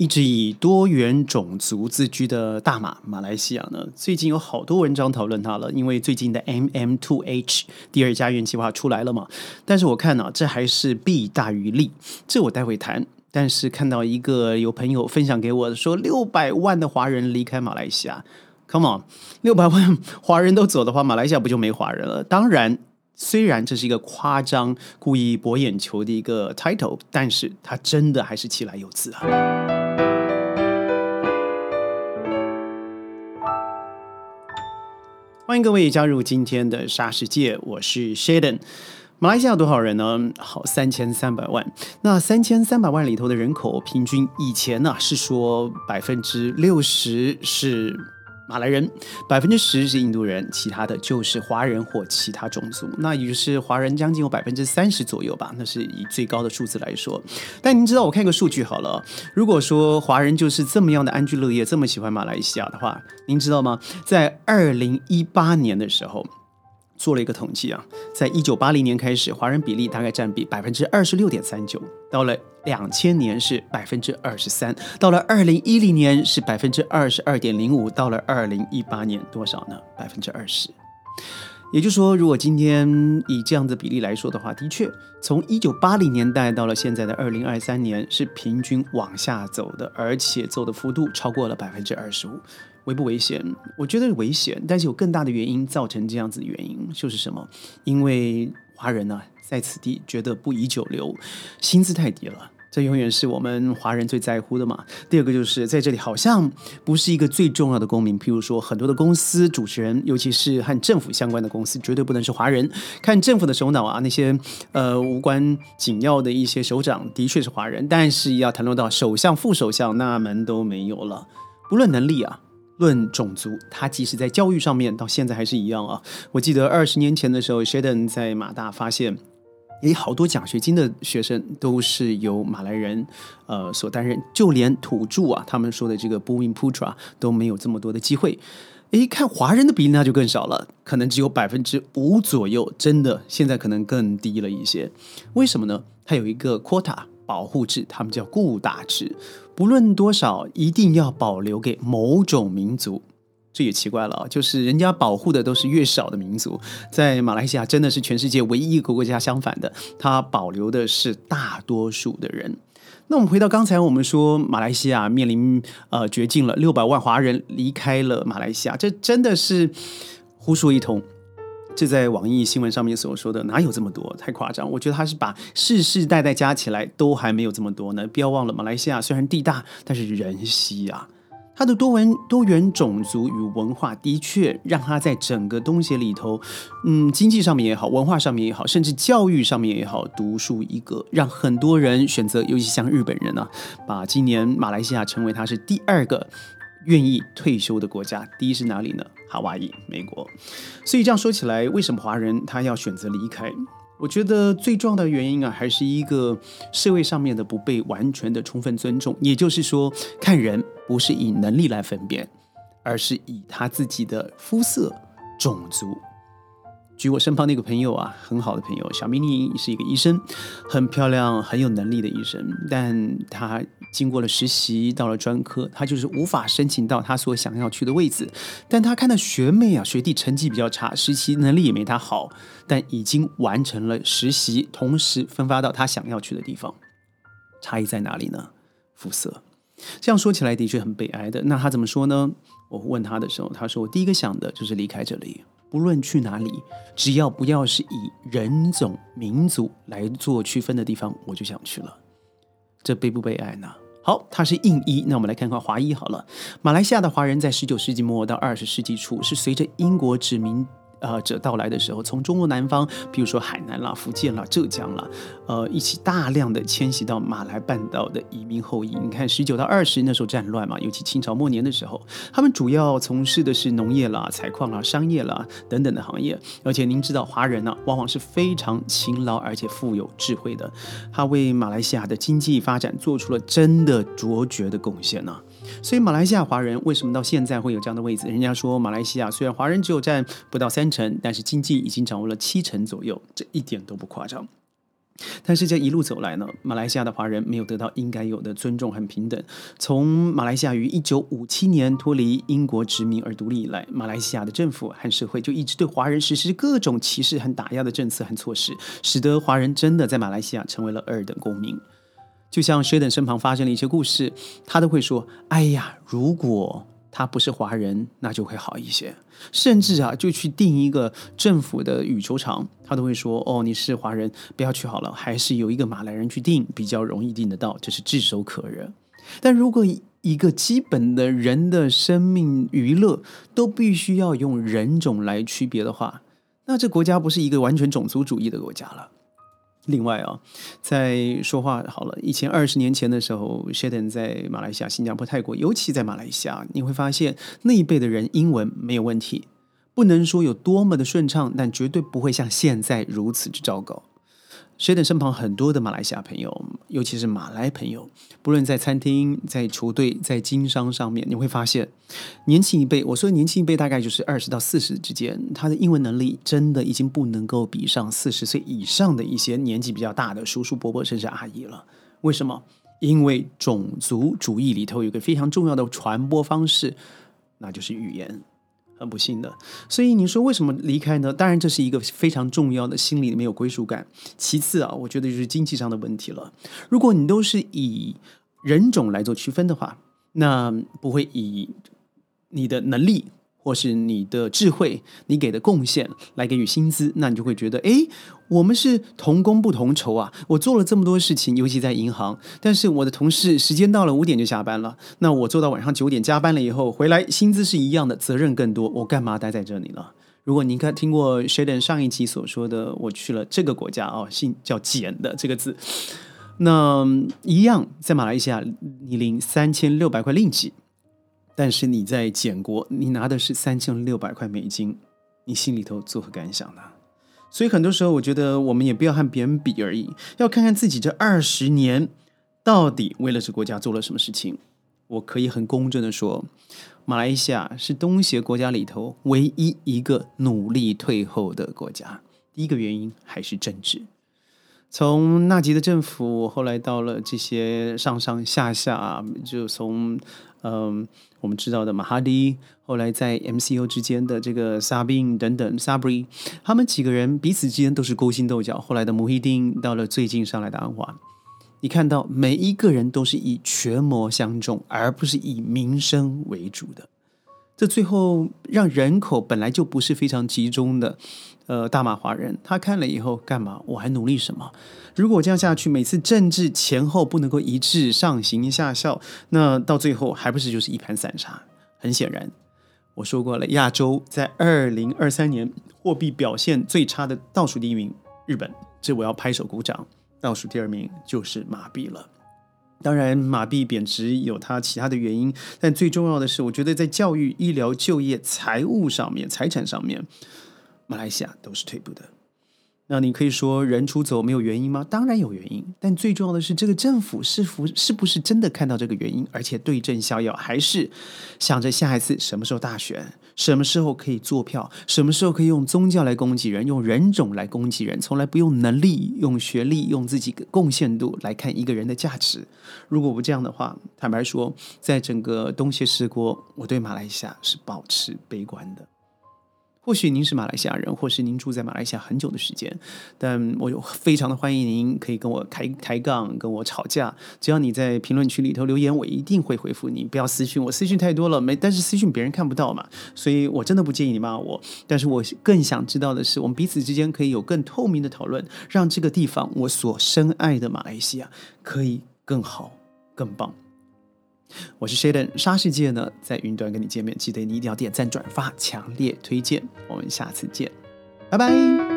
一直以多元种族自居的大马马来西亚呢，最近有好多文章讨论它了，因为最近的 MM2H 第二家园计划出来了嘛。但是我看呢，这还是弊大于利，这我待会谈。但是看到一个有朋友分享给我说，六百万的华人离开马来西亚，Come on，六百万华人都走的话，马来西亚不就没华人了？当然。虽然这是一个夸张、故意博眼球的一个 title，但是它真的还是起来有字啊！欢迎各位加入今天的沙世界，我是 Shaden。马来西亚多少人呢？好，三千三百万。那三千三百万里头的人口，平均以前呢是说百分之六十是。马来人百分之十是印度人，其他的就是华人或其他种族。那也就是华人将近有百分之三十左右吧，那是以最高的数字来说。但您知道，我看个数据好了。如果说华人就是这么样的安居乐业，这么喜欢马来西亚的话，您知道吗？在二零一八年的时候。做了一个统计啊，在一九八零年开始，华人比例大概占比百分之二十六点三九，到了两千年是百分之二十三，到了二零一零年是百分之二十二点零五，到了二零一八年多少呢？百分之二十。也就是说，如果今天以这样的比例来说的话，的确从一九八零年代到了现在的二零二三年是平均往下走的，而且走的幅度超过了百分之二十五。危不危险？我觉得危险，但是有更大的原因造成这样子的原因，就是什么？因为华人呢在此地觉得不宜久留，薪资太低了，这永远是我们华人最在乎的嘛。第二个就是在这里好像不是一个最重要的公民，譬如说很多的公司主持人，尤其是和政府相关的公司，绝对不能是华人。看政府的首脑啊，那些呃无关紧要的一些首长，的确是华人，但是要谈论到首相、副首相，那门都没有了。不论能力啊。论种族，他即使在教育上面，到现在还是一样啊。我记得二十年前的时候，Sheldon 在马大发现，诶，好多奖学金的学生都是由马来人呃所担任，就连土著啊，他们说的这个 b o o m i n Putra 都没有这么多的机会。诶，看华人的比例那就更少了，可能只有百分之五左右，真的现在可能更低了一些。为什么呢？它有一个 quota。保护制，他们叫固打制，不论多少，一定要保留给某种民族。这也奇怪了，就是人家保护的都是越少的民族，在马来西亚真的是全世界唯一一个国家相反的，它保留的是大多数的人。那我们回到刚才，我们说马来西亚面临呃绝境了，六百万华人离开了马来西亚，这真的是胡说一通。这在网易新闻上面所说的哪有这么多？太夸张！我觉得他是把世世代代加起来都还没有这么多呢。不要忘了，马来西亚虽然地大，但是人稀啊。它的多文多元种族与文化的确让它在整个东协里头，嗯，经济上面也好，文化上面也好，甚至教育上面也好，独树一格，让很多人选择，尤其像日本人啊，把今年马来西亚成为它是第二个。愿意退休的国家，第一是哪里呢？哈瓦伊，美国。所以这样说起来，为什么华人他要选择离开？我觉得最重要的原因啊，还是一个社会上面的不被完全的充分尊重。也就是说，看人不是以能力来分辨，而是以他自己的肤色、种族。举我身旁那个朋友啊，很好的朋友小明妮是一个医生，很漂亮、很有能力的医生，但他经过了实习，到了专科，他就是无法申请到他所想要去的位置。但他看到学妹啊、学弟成绩比较差，实习能力也没他好，但已经完成了实习，同时分发到他想要去的地方。差异在哪里呢？肤色。这样说起来的确很悲哀的。那他怎么说呢？我问他的时候，他说：“我第一个想的就是离开这里。”不论去哪里，只要不要是以人种、民族来做区分的地方，我就想去了。这悲不悲哀呢？好，它是印裔，那我们来看看华裔好了。马来西亚的华人在十九世纪末到二十世纪初，是随着英国殖民。呃，者到来的时候，从中国南方，比如说海南啦、福建啦、浙江啦，呃，一起大量的迁徙到马来半岛的移民后裔。你看，十九到二十那时候战乱嘛，尤其清朝末年的时候，他们主要从事的是农业啦、采矿啦、商业啦等等的行业。而且您知道，华人呢，往往是非常勤劳而且富有智慧的，他为马来西亚的经济发展做出了真的卓绝的贡献呢。所以，马来西亚华人为什么到现在会有这样的位置？人家说，马来西亚虽然华人只有占不到三成，但是经济已经掌握了七成左右，这一点都不夸张。但是这一路走来呢，马来西亚的华人没有得到应该有的尊重和平等。从马来西亚于一九五七年脱离英国殖民而独立以来，马来西亚的政府和社会就一直对华人实施各种歧视和打压的政策和措施，使得华人真的在马来西亚成为了二等公民。就像 Sheldon 身旁发生了一些故事，他都会说：“哎呀，如果……”他不是华人，那就会好一些。甚至啊，就去定一个政府的羽球场，他都会说：“哦，你是华人，不要去好了，还是有一个马来人去定，比较容易定得到，这是炙手可热。”但如果一个基本的人的生命娱乐都必须要用人种来区别的话，那这国家不是一个完全种族主义的国家了。另外啊，在说话好了，以前二十年前的时候，Sheldon 在马来西亚、新加坡、泰国，尤其在马来西亚，你会发现那一辈的人英文没有问题，不能说有多么的顺畅，但绝对不会像现在如此之糟糕。学等身旁很多的马来西亚朋友，尤其是马来朋友，不论在餐厅、在球队、在经商上面，你会发现，年轻一辈，我说年轻一辈大概就是二十到四十之间，他的英文能力真的已经不能够比上四十岁以上的一些年纪比较大的叔叔伯伯甚至阿姨了。为什么？因为种族主义里头有个非常重要的传播方式，那就是语言。很不幸的，所以你说为什么离开呢？当然这是一个非常重要的，心里没有归属感。其次啊，我觉得就是经济上的问题了。如果你都是以人种来做区分的话，那不会以你的能力。或是你的智慧，你给的贡献来给予薪资，那你就会觉得，哎，我们是同工不同酬啊！我做了这么多事情，尤其在银行，但是我的同事时间到了五点就下班了，那我做到晚上九点加班了以后回来，薪资是一样的，责任更多，我干嘛待在这里了？如果您看听过 Sheldon 上一集所说的，我去了这个国家哦，姓叫简的这个字，那一样在马来西亚，你领三千六百块令吉。但是你在建国，你拿的是三千六百块美金，你心里头作何感想呢？所以很多时候，我觉得我们也不要和别人比而已，要看看自己这二十年到底为了这国家做了什么事情。我可以很公正的说，马来西亚是东协国家里头唯一一个努力退后的国家。第一个原因还是政治，从纳吉的政府，后来到了这些上上下下，就从。嗯，我们知道的马哈迪，后来在 MCO 之间的这个沙宾等等，Sabri，他们几个人彼此之间都是勾心斗角。后来的穆希丁，到了最近上来的安华，你看到每一个人都是以权谋相重，而不是以民生为主的。这最后让人口本来就不是非常集中的，呃，大马华人他看了以后干嘛？我还努力什么？如果这样下去，每次政治前后不能够一致，上行下效，那到最后还不是就是一盘散沙？很显然，我说过了，亚洲在二零二三年货币表现最差的倒数第一名，日本，这我要拍手鼓掌。倒数第二名就是马币了。当然，马币贬值有它其他的原因，但最重要的是，我觉得在教育、医疗、就业、财务上面、财产上面，马来西亚都是退步的。那你可以说人出走没有原因吗？当然有原因，但最重要的是这个政府是否是不是真的看到这个原因，而且对症下药，还是想着下一次什么时候大选，什么时候可以做票，什么时候可以用宗教来攻击人，用人种来攻击人，从来不用能力、用学历、用自己的贡献度来看一个人的价值。如果不这样的话，坦白说，在整个东协十国，我对马来西亚是保持悲观的。或许您是马来西亚人，或是您住在马来西亚很久的时间，但我非常的欢迎您可以跟我开抬杠，跟我吵架。只要你在评论区里头留言，我一定会回复你。不要私讯我，私讯太多了，没，但是私讯别人看不到嘛，所以我真的不建议你骂我。但是我更想知道的是，我们彼此之间可以有更透明的讨论，让这个地方我所深爱的马来西亚可以更好、更棒。我是 Shaden 沙世界呢，在云端跟你见面，记得你一定要点赞、转发，强烈推荐。我们下次见，拜拜。